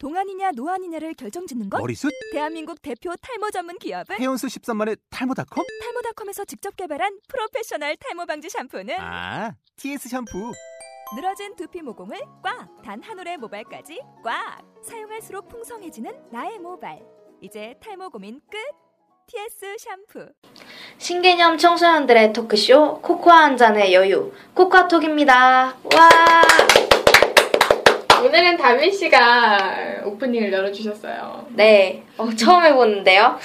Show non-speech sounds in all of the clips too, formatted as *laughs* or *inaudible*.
동안이냐 노안이냐를 결정짓는 것? 머리숱? 대한민국 대표 탈모 전문 기업은 헤어수 13만의 탈모닷컴? 탈모닷컴에서 직접 개발한 프로페셔널 탈모 방지 샴푸는 아, TS 샴푸. 늘어진 두피 모공을 꽉! 단 한 올의 모발까지 꽉! 사용할수록 풍성해지는 나의 모발. 이제 탈모 고민 끝! TS 샴푸. 신개념 청소년들의 토크쇼 코코아 한 잔의 여유 코코아톡입니다. 와 오늘은 다민 씨가 오프닝을 열어주셨어요. 네, 어, 처음 해보는데요.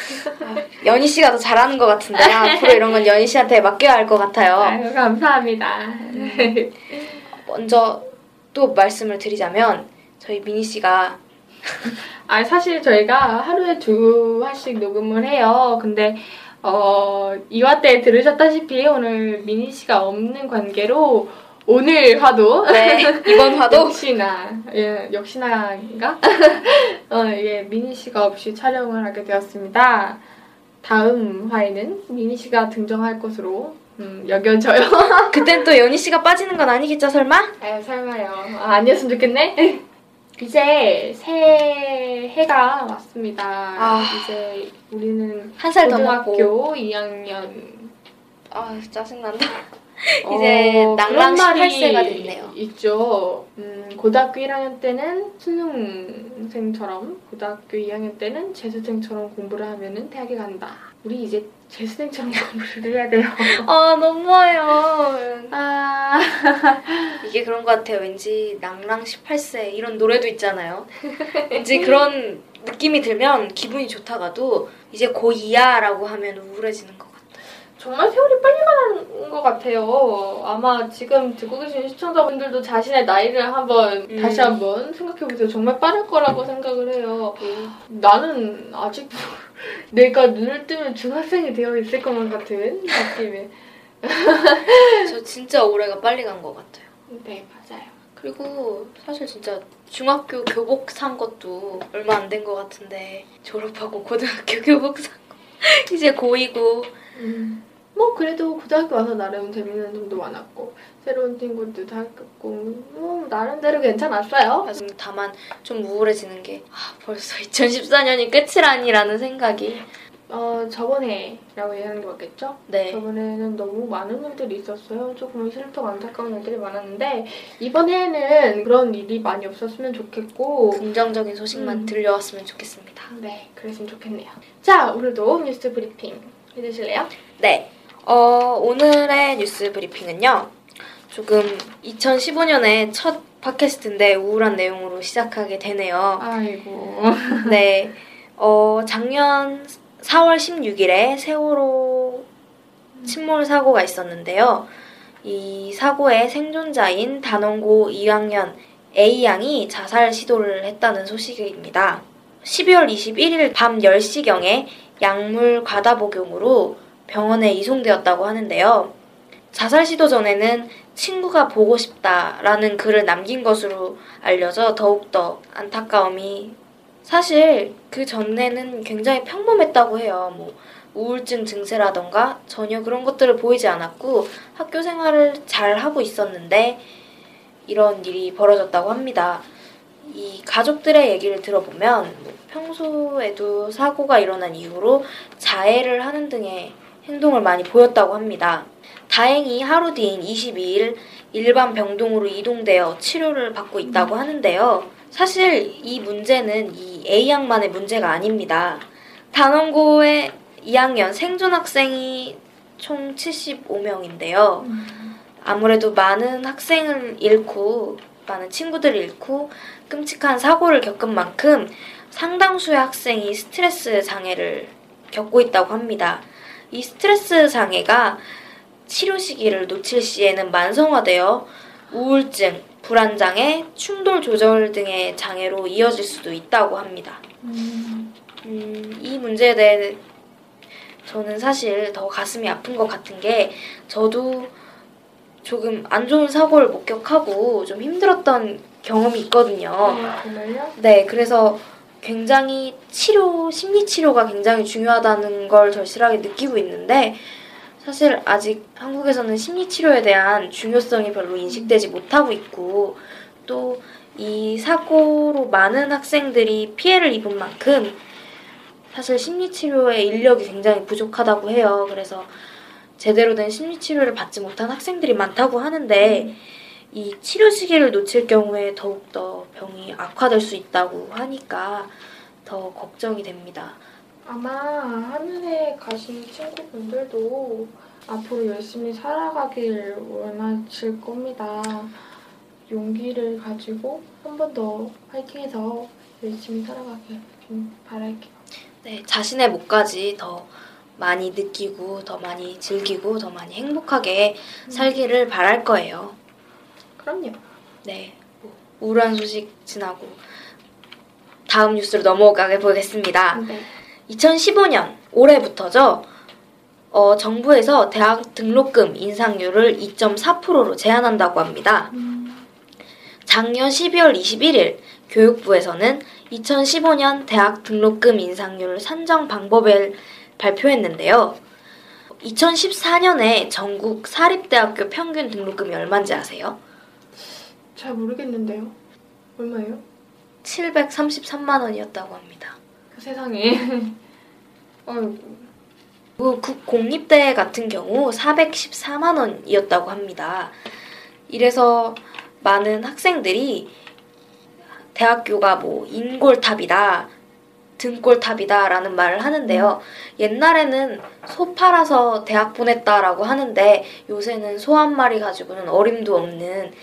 연희 씨가 더 잘하는 것 같은데요. 앞으로 이런 건 연희 씨한테 맡겨야 할 것 같아요. 아유, 감사합니다. 먼저 또 말씀을 드리자면 저희 미니 씨가 *laughs* 아 사실 저희가 하루에 두 화씩 녹음을 해요. 근데 어, 2화 때 들으셨다시피 오늘 미니 씨가 없는 관계로 오늘 화도 네, 이번 *laughs* 화도 역시나 예, 역시나인가? *laughs* 어, 예, 미니 씨가 없이 촬영을 하게 되었습니다. 다음 화에는 미니 씨가 등장할 것으로 음, 여겨져요. *laughs* 그땐 또 연희 씨가 빠지는 건 아니겠죠 설마? 아 설마요. 아, 아니었으면 좋겠네. 이제 새해가 왔습니다. 아. 이제 우리는 한 살더 먹고 고등학교 2학년 아 짜증난다. *laughs* 이제 낭랑 18세가 됐네요. 있죠. 음, 고등학교 1학년 때는 수능생처럼 고등학교 2학년 때는 재수생처럼 공부를 하면은 대학에 간다. 우리 이제 재수생처럼 *laughs* 공부를 해야 돼요. 아 너무해요. 아, *laughs* 이게 그런 것 같아요. 왠지 낭랑 18세 이런 노래도 있잖아요. 왠지 그런 느낌이 들면 기분이 좋다가도 이제 고2야라고 하면 우울해지는 것 같아요. 정말 세월이 빨리 가는 것 같아요. 아마 지금 듣고 계신 시청자분들도 자신의 나이를 한번 음. 다시 한번 생각해보세요. 정말 빠를 거라고 생각을 해요. 나는 아직도 *laughs* 내가 눈을 뜨면 중학생이 되어 있을 것만 같은 느낌에. *laughs* 저 진짜 올해가 빨리 간 것 같아요. 네, 맞아요. 그리고 사실 진짜 중학교 교복 산 것도 얼마 안 된 것 같은데 졸업하고 고등학교 *laughs* 교복 산 거. 이제 고2고 음. 뭐 그래도 고등학교 와서 나름 재밌는 점도 많았고 새로운 친구도 사귀었고 뭐 나름대로 괜찮았어요. 다만 좀 우울해지는 게 아, 벌써 2014년이 끝이라니라는 생각이 어 저번에라고 얘기하는 게 맞겠죠? 네 저번에는 너무 많은 일들이 있었어요. 조금 슬프고 안타까운 일들이 많았는데 이번 해에는 그런 일이 많이 없었으면 좋겠고 긍정적인 소식만 음. 들려왔으면 좋겠습니다. 네 그랬으면 좋겠네요. 자 오늘도 뉴스 브리핑 해주실래요? 네. 어, 오늘의 뉴스 브리핑은요. 조금 2015년에 첫 팟캐스트인데 우울한 내용으로 시작하게 되네요. 아이고 *laughs* 네. 어, 작년 4월 16일에 세월호 침몰 사고가 있었는데요. 이 사고의 생존자인 단원고 2학년 A양이 자살 시도를 했다는 소식입니다. 12월 21일 밤 10시경에 약물 과다 복용으로 병원에 이송되었다고 하는데요. 자살 시도 전에는 친구가 보고 싶다라는 글을 남긴 것으로 알려져 더욱더 안타까움이 사실 그 전에는 굉장히 평범했다고 해요. 뭐 우울증 증세라던가 전혀 그런 것들을 보이지 않았고 학교 생활을 잘 하고 있었는데 이런 일이 벌어졌다고 합니다. 이 가족들의 얘기를 들어보면 뭐 평소에도 사고가 일어난 이후로 자해를 하는 등의 행동을 많이 보였다고 합니다. 다행히 하루 뒤인 22일 일반 병동으로 이동되어 치료를 받고 있다고 하는데요. 사실 이 문제는 이 A양만의 문제가 아닙니다. 단원고의 2학년 생존 학생이 총 75명인데요. 아무래도 많은 학생을 잃고 많은 친구들을 잃고 끔찍한 사고를 겪은 만큼 상당수의 학생이 스트레스 장애를 겪고 있다고 합니다. 이 스트레스 장애가 치료 시기를 놓칠 시에는 만성화되어 우울증, 불안장애, 충돌 조절 등의 장애로 이어질 수도 있다고 합니다. 음, 이 문제에 대해 저는 사실 더 가슴이 아픈 것 같은 게 저도 조금 안 좋은 사고를 목격하고 좀 힘들었던 경험이 있거든요. 아, 정말요? 네, 그래서 굉장히 치료, 심리 치료가 굉장히 중요하다는 걸 절실하게 느끼고 있는데 사실 아직 한국에서는 심리 치료에 대한 중요성이 별로 인식되지 못하고 있고 또 이 사고로 많은 학생들이 피해를 입은 만큼 사실 심리 치료의 인력이 굉장히 부족하다고 해요. 그래서 제대로 된 심리치료를 받지 못한 학생들이 많다고 하는데 이 치료 시기를 놓칠 경우에 더욱더 병이 악화될 수 있다고 하니까 더 걱정이 됩니다. 아마 하늘에 가신 친구분들도 앞으로 열심히 살아가길 원하실 겁니다. 용기를 가지고 한 번더 파이팅해서 열심히 살아가길 좀 바랄게요. 네, 자신의 몫까지 더 많이 느끼고 더 많이 즐기고 더 많이 행복하게 살기를 바랄 거예요. 그럼요. 네, 뭐 우울한 소식 지나고 다음 뉴스로 넘어가게 보겠습니다. 네. 2015년 올해부터죠. 어, 정부에서 대학 등록금 인상률을 2.4%로 제한한다고 합니다. 작년 12월 21일 교육부에서는 2015년 대학 등록금 인상률 산정 방법을 발표했는데요. 2014년에 전국 사립대학교 평균 등록금이 얼마인지 아세요? 잘 모르겠는데요. 얼마예요? 733만 원이었다고 합니다. 그 세상에. *laughs* 어이구. 그 국- 공립대 같은 경우 414만 원이었다고 합니다. 이래서 많은 학생들이 대학교가 뭐 인골탑이다, 등골탑이다라는 말을 하는데요. 옛날에는 소 팔아서 대학 보냈다라고 하는데 요새는 소 한 마리 가지고는 어림도 없는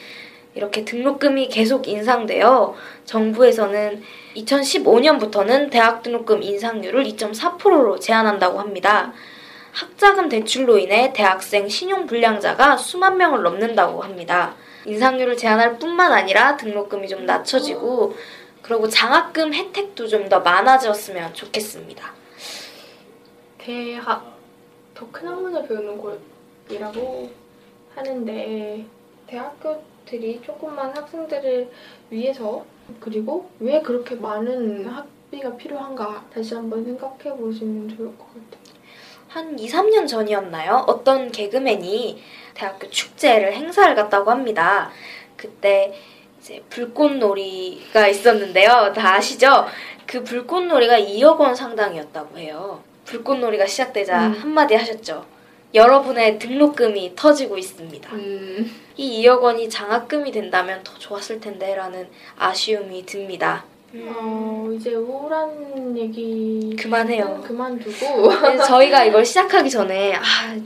이렇게 등록금이 계속 인상되어 정부에서는 2015년부터는 대학 등록금 인상률을 2.4%로 제한한다고 합니다. 학자금 대출로 인해 대학생 신용 불량자가 수만 명을 넘는다고 합니다. 인상률을 제한할 뿐만 아니라 등록금이 좀 낮춰지고 그리고 장학금 혜택도 좀 더 많아졌으면 좋겠습니다. 대학 더 큰 학문을 배우는 곳이라고 하는데 대학교들이 조금만 학생들을 위해서 그리고 왜 그렇게 많은 학비가 필요한가 다시 한번 생각해 보시면 좋을 것 같아요. 한 2, 3년 전이었나요? 어떤 개그맨이 대학교 축제를 행사를 갔다고 합니다. 그때 이제 불꽃놀이가 있었는데요. 다 아시죠? 그 불꽃놀이가 2억 원 상당이었다고 해요. 불꽃놀이가 시작되자 음. 한마디 하셨죠. 여러분의 등록금이 터지고 있습니다. 음, 이 2억 원이 장학금이 된다면 더 좋았을 텐데라는 아쉬움이 듭니다. 어, 이제 우울한 얘기 그만해요. 그만두고 그래서 저희가 이걸 시작하기 전에 아,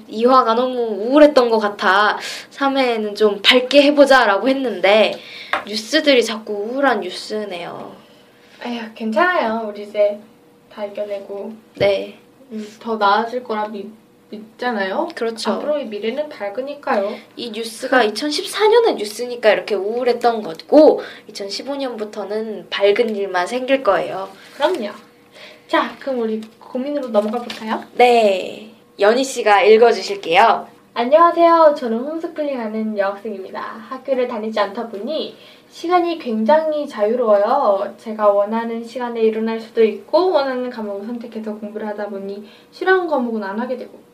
2화가 너무 우울했던 것 같아. 3회는 좀 밝게 해보자라고 했는데 뉴스들이 자꾸 우울한 뉴스네요. 에휴 괜찮아요. 우리 이제 다 이겨내고 네, 음, 더 나아질 거라 믿, 믿잖아요. 그렇죠. 앞으로의 미래는 밝으니까요. 이 뉴스가 2014년의 뉴스니까 이렇게 우울했던 거고 2015년부터는 밝은 일만 생길 거예요. 그럼요. 자, 그럼 우리 고민으로 넘어가 볼까요? 네, 연희 씨가 읽어 주실게요. 안녕하세요. 저는 홈스쿨링 하는 여학생입니다. 학교를 다니지 않다 보니 시간이 굉장히 자유로워요. 제가 원하는 시간에 일어날 수도 있고 원하는 과목을 선택해서 공부를 하다 보니 싫어하는 과목은 안 하게 되고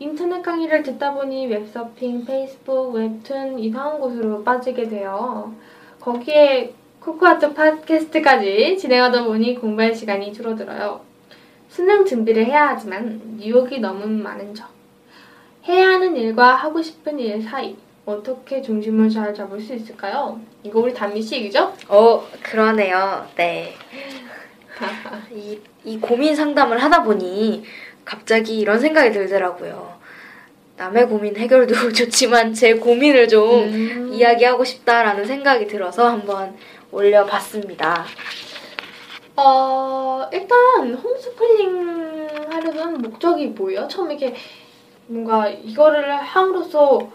인터넷 강의를 듣다 보니 웹서핑, 페이스북, 웹툰 이상한 곳으로 빠지게 돼요. 거기에 코코아트 팟캐스트까지 진행하다 보니 공부할 시간이 줄어들어요. 수능 준비를 해야 하지만 유혹이 너무 많은 점. 해야 하는 일과 하고 싶은 일 사이 어떻게 중심을 잘 잡을 수 있을까요? 이거 우리 얘기죠? 어, 그러네요. 네. *laughs* 이, 이 고민 상담을 하다 보니 갑자기 이런 생각이 들더라고요. 남의 고민 해결도 *laughs* 좋지만 제 고민을 좀 음. 이야기하고 싶다라는 생각이 들어서 한번 올려봤습니다. 어, 일단 홈스쿨링 하려는 목적이 뭐예요? 처음 이렇게 뭔가 이거를 함으로써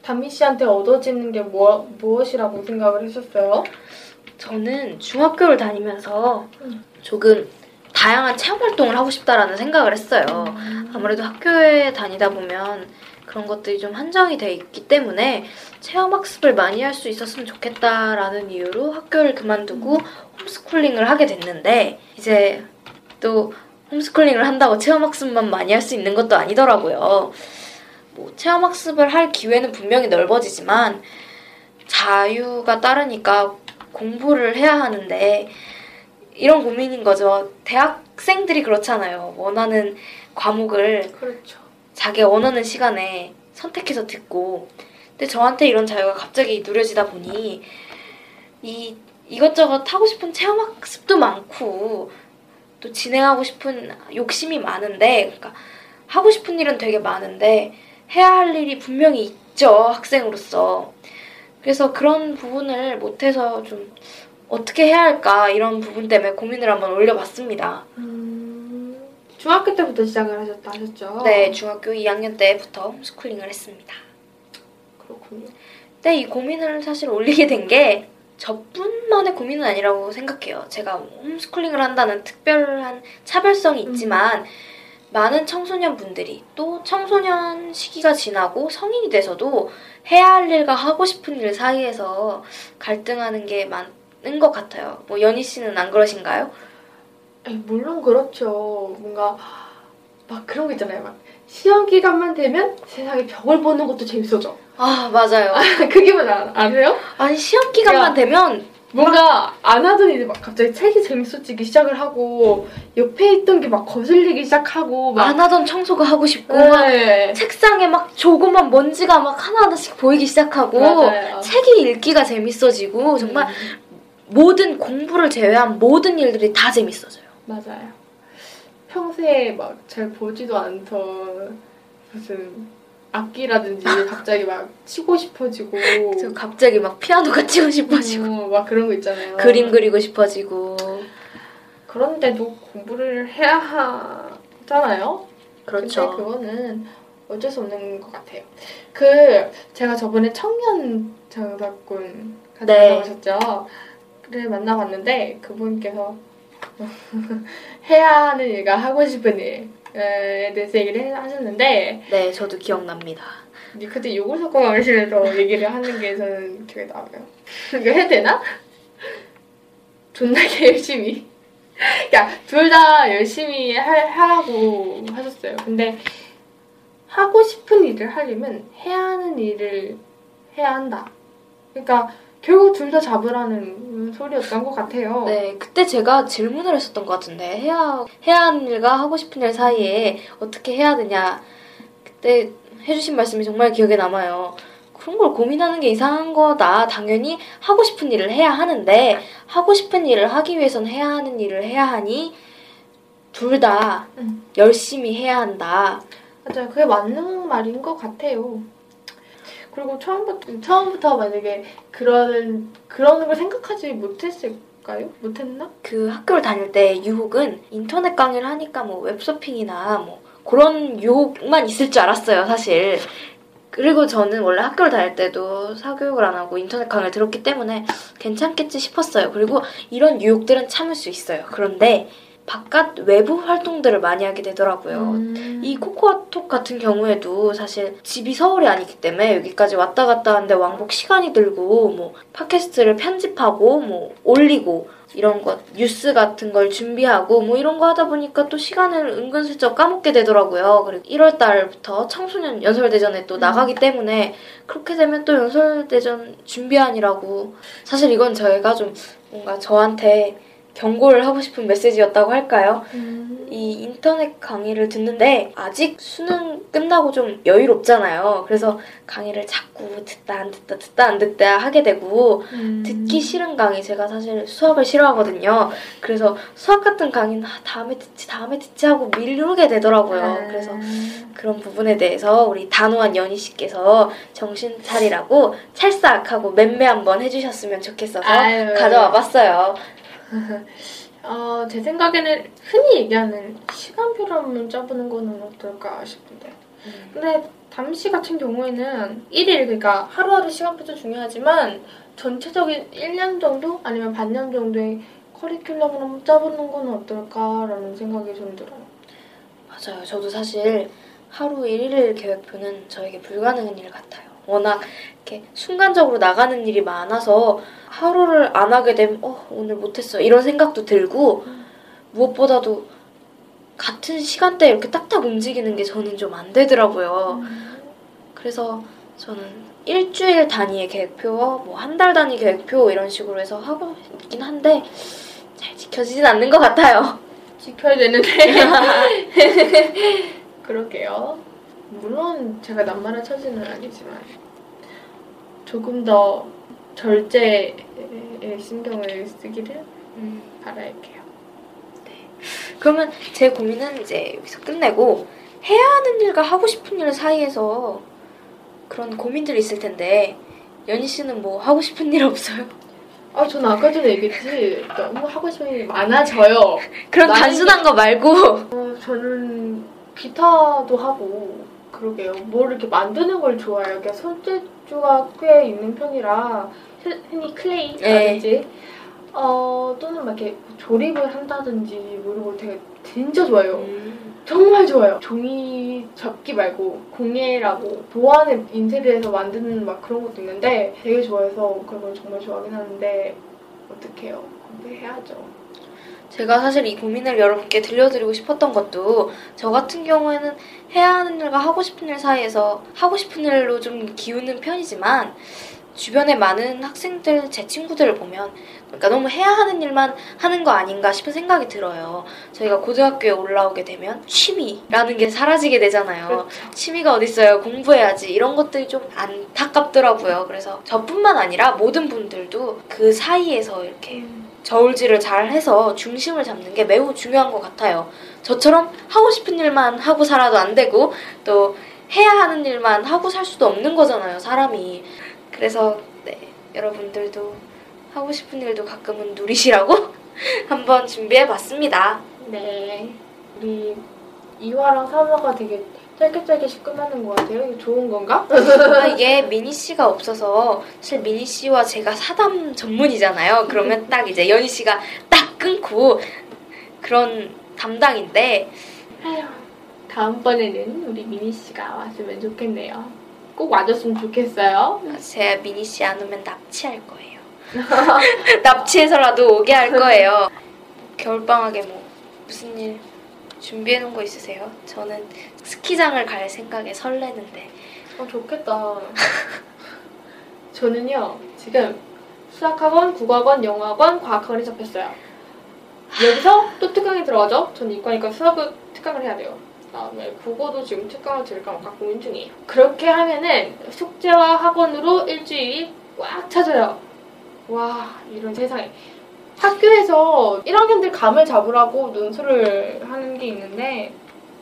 담미 씨한테 얻어지는 게 뭐, 무엇이라고 생각을 했었어요? 저는 중학교를 다니면서 음. 조금 다양한 체험 활동을 하고 싶다라는 생각을 했어요. 아무래도 학교에 다니다 보면 그런 것들이 좀 한정이 돼 있기 때문에 체험 학습을 많이 할 수 있었으면 좋겠다라는 이유로 학교를 그만두고 홈스쿨링을 하게 됐는데 이제 또 홈스쿨링을 한다고 체험 학습만 많이 할 수 있는 것도 아니더라고요. 뭐 체험 학습을 할 기회는 분명히 넓어지지만 자유가 따르니까 공부를 해야 하는데 이런 고민인 거죠. 대학생들이 그렇잖아요. 원하는 과목을 그렇죠. 자기 원하는 시간에 선택해서 듣고 근데 저한테 이런 자유가 갑자기 누려지다 보니 이 이것저것 하고 싶은 체험 학습도 많고 또 진행하고 싶은 욕심이 많은데 그러니까 하고 싶은 일은 되게 많은데 해야 할 일이 분명히 있죠 학생으로서 그래서 그런 부분을 못해서 좀 어떻게 해야 할까 이런 부분 때문에 고민을 한번 올려봤습니다. 음, 중학교 때부터 시작을 하셨다 하셨죠? 네 중학교 2학년 때부터 홈스쿨링을 했습니다. 그렇군요. 근데 이 고민을 사실 올리게 된 게 저뿐만의 고민은 아니라고 생각해요. 제가 홈스쿨링을 한다는 특별한 차별성이 있지만 많은 청소년 분들이 또 청소년 시기가 지나고 성인이 돼서도 해야 할 일과 하고 싶은 일 사이에서 갈등하는 게 많은 것 같아요. 뭐 연희 씨는 안 그러신가요? 에이, 물론 그렇죠. 뭔가 막 그런 거 있잖아요. 막 시험 기간만 되면 세상에 벽을 보는 것도 재밌어져. 아 맞아요. 그 기분 아, 아세요? 아니 시험 기간만 야. 되면 뭔가 안 하던 일이 막 갑자기 책이 재밌어지기 시작을 하고 옆에 있던 게 막 거슬리기 시작하고 막 안 하던 청소가 하고 싶고 막 네. 책상에 막 조그만 먼지가 막 하나하나씩 보이기 시작하고 맞아요. 책이 읽기가 재밌어지고 정말 음, 모든 공부를 제외한 모든 일들이 다 재밌어져요. 맞아요. 평소에 막 잘 보지도 않던 무슨 악기라든지 *laughs* 갑자기 막 치고 싶어지고 저 갑자기 막 피아노가 치고 싶어지고 음, 막 그런 거 있잖아요. 그림 그리고 싶어지고 그런데도 공부를 해야 하잖아요. 그렇죠. 근데 그거는 어쩔 수 없는 것 같아요. 그 제가 저번에 청년 장사꾼 같이 네. 만나보셨죠? 를 만나봤는데 그분께서 *laughs* 해야 하는 일과 하고 싶은 일에 대해서 얘기를 하셨는데 네, 저도 기억납니다. 그때 욕을 섞어 가면서 얘기를 하는 게 저는 기억에 나와요. 이거 해도 되나? 존나게 열심히. 그러니까 둘 다 열심히 할, 하라고 하셨어요. 근데 하고 싶은 일을 하려면 해야 하는 일을 해야 한다. 그러니까 결국 둘 다 잡으라는 소리였던 것 같아요. 네, 그때 제가 질문을 했었던 것 같은데 해야 해야 하는 일과 하고 싶은 일 사이에 어떻게 해야 되냐 그때 해주신 말씀이 정말 기억에 남아요. 그런 걸 고민하는 게 이상한 거다. 당연히 하고 싶은 일을 해야 하는데 하고 싶은 일을 하기 위해선 해야 하는 일을 해야 하니 둘다 음. 열심히 해야 한다. 맞아요. 그게 맞는 말인 것 같아요. 그리고 처음부터 처음부터 만약에 그런 그런 걸 생각하지 못했을 까요? 못했나? 그 학교를 다닐 때 유혹은 인터넷 강의를 하니까 뭐 웹서핑이나 뭐 그런 유혹만 있을 줄 알았어요, 사실. 그리고 저는 원래 학교를 다닐 때도 사교육을 안 하고 인터넷 강의를 들었기 때문에 괜찮겠지 싶었어요. 그리고 이런 유혹들은 참을 수 있어요. 그런데 바깥 외부 활동들을 많이 하게 되더라고요. 음. 이 코코아톡 같은 경우에도 사실 집이 서울이 아니기 때문에 여기까지 왔다 갔다 하는데 왕복 시간이 들고 뭐 팟캐스트를 편집하고 뭐 올리고 이런 것 뉴스 같은 걸 준비하고 뭐 이런 거 하다 보니까 또 시간을 은근슬쩍 까먹게 되더라고요. 그리고 1월 달부터 청소년 연설대전에 또 음. 나가기 때문에 그렇게 되면 또 연설대전 준비하느라고 사실 이건 저희가 좀 뭔가 저한테 경고를 하고 싶은 메시지였다고 할까요? 음. 이 인터넷 강의를 듣는데 아직 수능 끝나고 좀 여유롭잖아요. 그래서 강의를 자꾸 듣다 안 듣다 듣다 안 듣다 하게 되고 음. 듣기 싫은 강의 제가 사실 수학을 싫어하거든요. 그래서 수학 같은 강의는 아, 다음에 듣지 다음에 듣지 하고 미루게 되더라고요. 아. 그래서 그런 부분에 대해서 우리 단호한 연희 씨께서 정신 차리라고 찰싹하고 맴매 한번 해주셨으면 좋겠어서 아유. 가져와 봤어요. 어, 제 생각에는 흔히 얘기하는 시간표를 한번 짜보는 거는 어떨까 싶은데. 근데 담시 같은 경우에는 1일, 그러니까 하루하루 시간표도 중요하지만 전체적인 1년 정도 아니면 반년 정도의 커리큘럼을 한번 짜보는 건 어떨까라는 생각이 좀 들어요. 맞아요. 저도 사실 하루 일일 계획표는 저에게 불가능한 일 같아요. 워낙 이렇게 순간적으로 나가는 일이 많아서 하루를 안 하게 되면 어 오늘 못했어 이런 생각도 들고 무엇보다도 같은 시간대에 이렇게 딱딱 움직이는 게 저는 좀 안 되더라고요. 그래서 저는 일주일 단위의 계획표와 뭐 한 달 단위 계획표 이런 식으로 해서 하고 있긴 한데 잘 지켜지진 않는 것 같아요. 지켜야 되는데. *laughs* 그럴게요. 물론 제가 남말한 처지는 아니지만 조금 더 절제에 신경을 쓰기를 바랄게요. 그러면 제 고민은 이제 여기서 끝내고 해야 하는 일과 하고 싶은 일 사이에서 그런 고민들이 있을 텐데 연희 씨는 뭐 하고 싶은 일 없어요? 아, 저는 아까 전에 얘기했지. 너무 하고 싶은 일이 많아져요. 그런 단순한 거 말고 어, 저는 기타도 하고 그러게요. 뭘 이렇게 만드는 걸 좋아해요. 그러니까 손재주가 꽤 있는 편이라 흔- 흔히 클레이라든지 어, 또는 막 이렇게 조립을 한다든지 뭐 이런 걸 되게 진짜 좋아해요. 음. 정말 좋아요. 종이 접기 말고 공예라고 도안을 인테리어에서 만드는 막 그런 것도 있는데 되게 좋아해서 그런 걸 정말 좋아하긴 하는데 어떡해요. 공부해야죠. 제가 사실 이 고민을 여러분께 들려드리고 싶었던 것도 저 같은 경우에는 해야 하는 일과 하고 싶은 일 사이에서 하고 싶은 일로 좀 기우는 편이지만 주변에 많은 학생들, 제 친구들을 보면 그러니까 너무 해야 하는 일만 하는 거 아닌가 싶은 생각이 들어요. 저희가 고등학교에 올라오게 되면 취미라는 게 사라지게 되잖아요. 취미가 어딨어요. 공부해야지. 이런 것들이 좀 안타깝더라고요. 그래서 저뿐만 아니라 모든 분들도 그 사이에서 이렇게 저울질을 잘 해서 중심을 잡는 게 매우 중요한 것 같아요. 저처럼 하고 싶은 일만 하고 살아도 안 되고 또 해야 하는 일만 하고 살 수도 없는 거잖아요, 사람이. 그래서 네, 여러분들도 하고 싶은 일도 가끔은 누리시라고 *laughs* 한번 준비해 봤습니다. 네. 우리 2화랑 3화가 되게 짧게 짧게씩 끝나는 것 같아요. 이거 좋은 건가? 아, 이게 미니 씨가 없어서 사실 미니 씨와 제가 사담 전문이잖아요. 그러면 딱 이제 연희 씨가 딱 끊고 그런 담당인데 아휴, 다음번에는 우리 미니 씨가 왔으면 좋겠네요. 꼭 와줬으면 좋겠어요. 제가 미니 씨 안 오면 납치할 거예요. *laughs* 납치해서라도 오게 할 거예요. 겨울방학에 뭐 무슨 일 준비해 놓은 거 있으세요? 저는 스키장을 갈 생각에 설레는데 어, 좋겠다. 저는요, 지금 수학학원, 국어학원, 영어학원, 과학학원에 잡혔어요. 여기서 또 특강이 들어가죠? 전 이과니까 수학을 특강을 해야 돼요. 그다음에 국어도 지금 특강을 들을까 말까 고민 중이에요. 그렇게 하면은 숙제와 학원으로 일주일이 꽉 차져요. 와, 이런 세상에. 학교에서 1학년들 감을 잡으라고 논술을 하는 게 있는데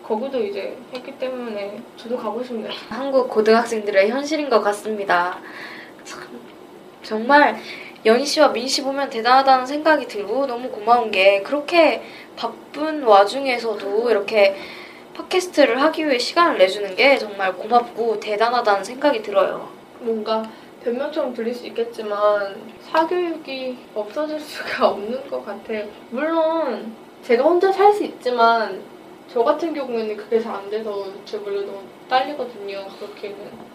거기도 이제 했기 때문에 저도 가고 싶네요. 한국 고등학생들의 현실인 것 같습니다. 참, 정말 연희 씨와 민 씨 보면 대단하다는 생각이 들고 너무 고마운 게 그렇게 바쁜 와중에서도 이렇게 팟캐스트를 하기 위해 시간을 내주는 게 정말 고맙고 대단하다는 생각이 들어요. 뭔가 변명처럼 들릴 수 있겠지만 사교육이 없어질 수가 *laughs* 없는 것 같아요. 물론 제가 혼자 살 수 있지만 저 같은 경우에는 그게 잘 안 돼서 제 머리가 너무 딸리거든요. 그렇게는.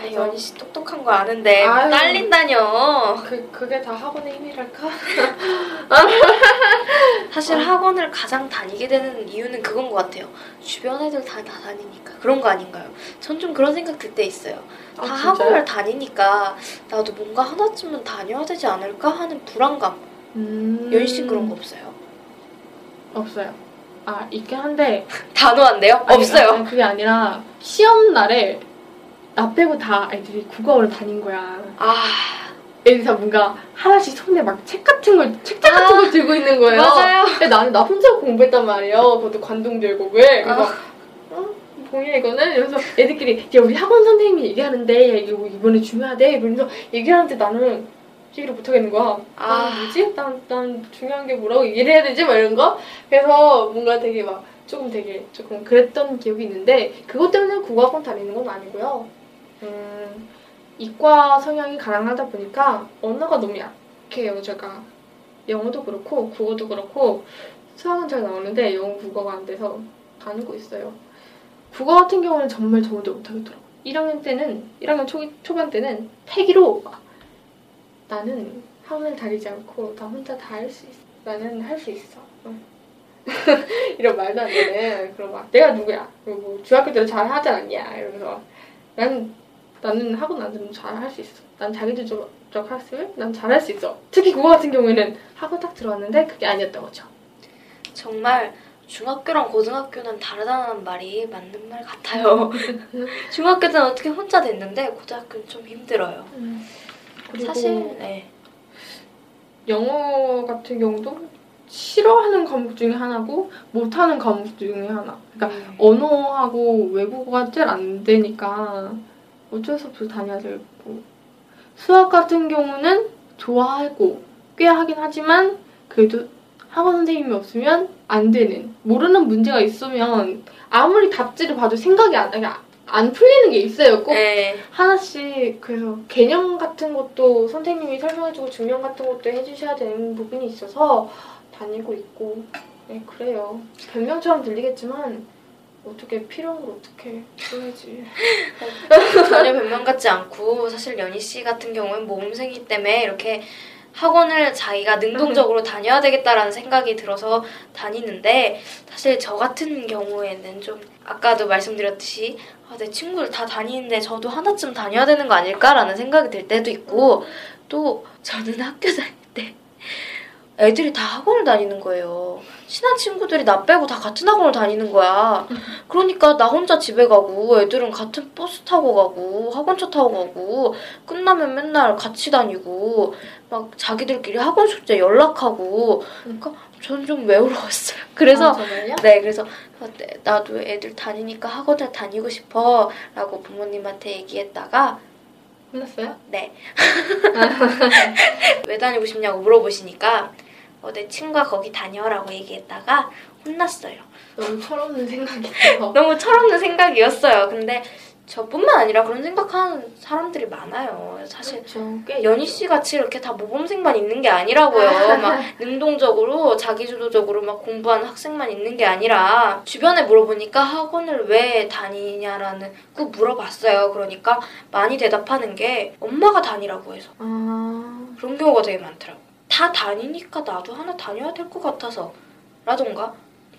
아, 연희 씨 똑똑한 거 아는데 아유. 딸린다뇨. 그, 그게 다 학원의 힘이랄까? *laughs* 사실 학원을 가장 다니게 되는 이유는 그건 것 같아요. 주변 애들 다, 다 다니니까. 그런 거 아닌가요? 전 좀 그런 생각 들 때 있어요. 다 아? 학원을 다니니까 나도 뭔가 하나쯤은 다녀야 되지 않을까 하는 불안감. 음... 연희 씨는 그런 거 없어요? 없어요. 아, 있긴 한데. *laughs* 단호한데요? 아니, 없어요. 아니, 그게 아니라 시험 날에 나 빼고 다 애들이 국어를 다닌 거야. 아, 애들이 다 뭔가 하나씩 손에 막 책 같은 걸, 책자 같은 아, 걸 들고 있는 거예요. 맞아요. 근데 나는 나 혼자 공부했단 말이에요. 그것도 관동절곡을. 그래서, 아. 어? 뭐야 이거는? 이러면서 애들끼리, 야, 우리 학원 선생님이 얘기하는데, 야, 이거 이번에 중요하대. 이러면서 얘기하는데 나는 얘기를 못하겠는 거야. 아. 난 뭐지? 난, 난 중요한 게 뭐라고 얘기를 해야 되지? 막 이런 거? 그래서 뭔가 되게 막, 조금 되게, 조금 그랬던 기억이 있는데, 그것 때문에 국어학원 다니는 건 아니고요. 음, 이과 성향이 가능하다 보니까 언어가 너무 약해요, 제가. 영어도 그렇고, 국어도 그렇고, 수학은 잘 나오는데 영어, 국어가 안 돼서 다니고 있어요. 국어 같은 경우는 정말 저 혼자 못하겠더라고요. 1학년 때는, 1학년 초, 초반 때는 패기로 막 나는 학원을 다니지 않고 나 혼자 다 할 수 있어. 나는 할 수 있어. 응. *laughs* 이런 말도 안 되는 그런 막 내가 누구야? 그리고 뭐 중학교 때도 잘 하지 않냐? 이러면서 나는 나는 학원 안 들으면 잘할 수 있어. 난 자기주도적 학습을 난 잘할 수 있어. 특히 국어 같은 경우에는 학원 딱 들어왔는데 그게 아니었던 거죠. 정말 중학교랑 고등학교는 다르다는 말이 맞는 말 같아요. *laughs* 중학교 때는 어떻게 혼자 됐는데 고등학교는 좀 힘들어요. 그리고 사실 네. 영어 같은 경우도 싫어하는 과목 중에 하나고 못하는 과목 중에 하나. 그러니까 음. 언어하고 외국어가 잘안 되니까 어쩔 수 없이 다녀야 되고 수학 같은 경우는 좋아하고 꽤 하긴 하지만 그래도 학원 선생님이 없으면 안 되는 모르는 문제가 있으면 아무리 답지를 봐도 생각이 안, 안 풀리는 게 있어요. 꼭 네. 하나씩 그래서 개념 같은 것도 선생님이 설명해주고 증명 같은 것도 해주셔야 되는 부분이 있어서 다니고 있고 네 그래요 변명처럼 들리겠지만 어떻게 필요한 걸 어떻게 해야지. *laughs* 전혀 변명 같지 않고 사실 연희 씨 같은 경우는 모범생이기 때문에 이렇게 학원을 자기가 능동적으로 다녀야 되겠다라는 생각이 들어서 다니는데 사실 저 같은 경우에는 좀 아까도 말씀드렸듯이 아, 내 친구들 다 다니는데 저도 하나쯤 다녀야 되는 거 아닐까라는 생각이 들 때도 있고 또 저는 학교 다닐 때 애들이 다 학원을 다니는 거예요. 친한 친구들이 나 빼고 다 같은 학원을 다니는 거야. 그러니까 나 혼자 집에 가고 애들은 같은 버스 타고 가고 학원차 타고 가고 끝나면 맨날 같이 다니고 막 자기들끼리 학원 숙제 연락하고 그러니까 저는 좀 외로웠어요. 그래서 아? 네 그래서 아, 네, 나도 애들 다니니까 학원을 다니고 싶어라고 부모님한테 얘기했다가 끝났어요? 네. *laughs* *laughs* 왜 다니고 싶냐고 물어보시니까 어, 내 친구가 거기 다녀라고 얘기했다가 혼났어요. 너무 철없는 생각이에요 *laughs* 너무 철없는 생각이었어요. 근데 저뿐만 아니라 그런 생각하는 사람들이 많아요. 사실 그렇죠 꽤 연희. 씨 같이 이렇게 다 모범생만 있는 게 아니라고요. *laughs* 막 능동적으로 자기주도적으로 막 공부하는 학생만 있는 게 아니라 주변에 물어보니까 학원을 왜 다니냐라는 꼭 물어봤어요. 그러니까 많이 대답하는 게 엄마가 다니라고 해서 아 그런 경우가 되게 많더라고. 다 다니니까 나도 하나 다녀야 될 것 같아서 라던가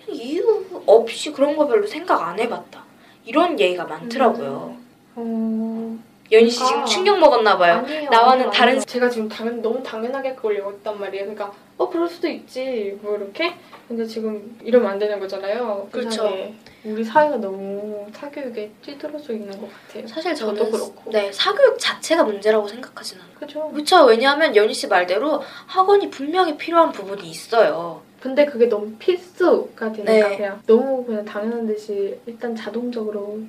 이유 없이 그런 거 별로 생각 안 해봤다. 이런 얘기가 많더라고요. 어... 연희 씨 지금 뭔가- 충격 먹었나 봐요. 아니에요. 나와는 아니에요, 다른. 제가 지금 당연 너무 당연하게 그걸 읽었단 말이에요. 그러니까 어 그럴 수도 있지 뭐 이렇게 근데 지금 이러면 안 되는 거잖아요. 그 그렇죠. 우리 사회가 너무 사교육에 찌들어져 있는 것 같아요. 사실 저도 그렇고. 네 사교육 자체가 문제라고 생각하진 않아요. 그죠? 그렇죠. 왜냐하면 연희 씨 말대로 학원이 분명히 필요한 부분이 있어요. 근데 그게 너무 필수가 되니까 네. 그냥 너무 그냥 당연한 듯이 일단 자동적으로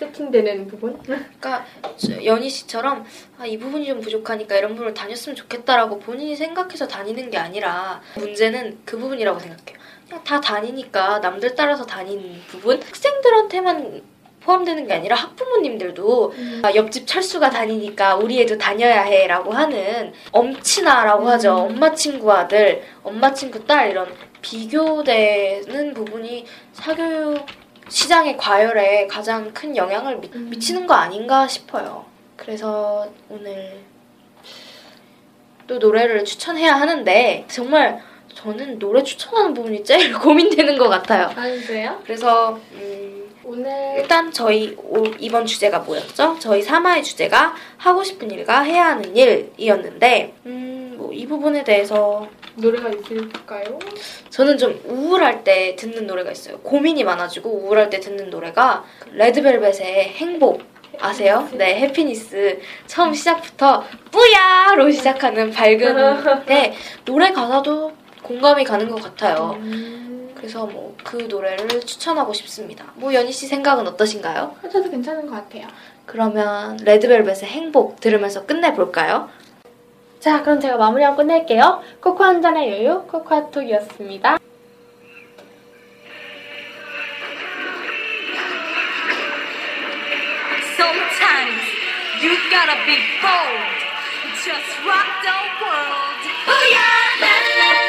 세팅되는 부분? 그러니까 저- 연희 씨처럼 아, 이 부분이 좀 부족하니까 이런 부분을 다녔으면 좋겠다라고 본인이 생각해서 다니는 게 아니라 문제는 그 부분이라고 생각해요. 그냥 다 다니니까 남들 따라서 다니는 부분 학생들한테만 포함되는 게 아니라 학부모님들도 아, 옆집 철수가 다니니까 우리 애도 다녀야 해라고 하는 엄친아라고 하죠. 음. 엄마 친구 아들, 엄마 친구 딸 이런 비교되는 부분이 사교육 시장의 과열에 가장 큰 영향을 미, 음. 미치는 거 아닌가 싶어요. 그래서 오늘 또 노래를 추천해야 하는데 정말 저는 노래 추천하는 부분이 제일 *laughs* 고민되는 것 같아요. 아니세요? 그래서 음, 오늘 일단 저희 올- 이번 주제가 뭐였죠? 저희 3화의 주제가 하고 싶은 일과 해야 하는 일이었는데 음, 뭐 이 부분에 대해서 노래가 있을까요? 저는 좀 우울할 때 듣는 노래가 있어요. 고민이 많아지고 우울할 때 듣는 노래가 레드벨벳의 행복 아세요? 네, 해피니스 처음 시작부터 뿌야로 시작하는 밝은 *laughs* 데 노래 가사도 공감이 가는 것 같아요. 음, 그래서 뭐 그 노래를 추천하고 싶습니다. 뭐 연희 씨 생각은 어떠신가요? 저도 괜찮은 것 같아요. 그러면 레드벨벳의 행복 들으면서 끝내볼까요? 자, 그럼 제가 마무리하고 끝낼게요. 코코 한 잔의 여유, 코코아톡이었습니다. Sometimes you gotta be bold. Just rock the world. Oh la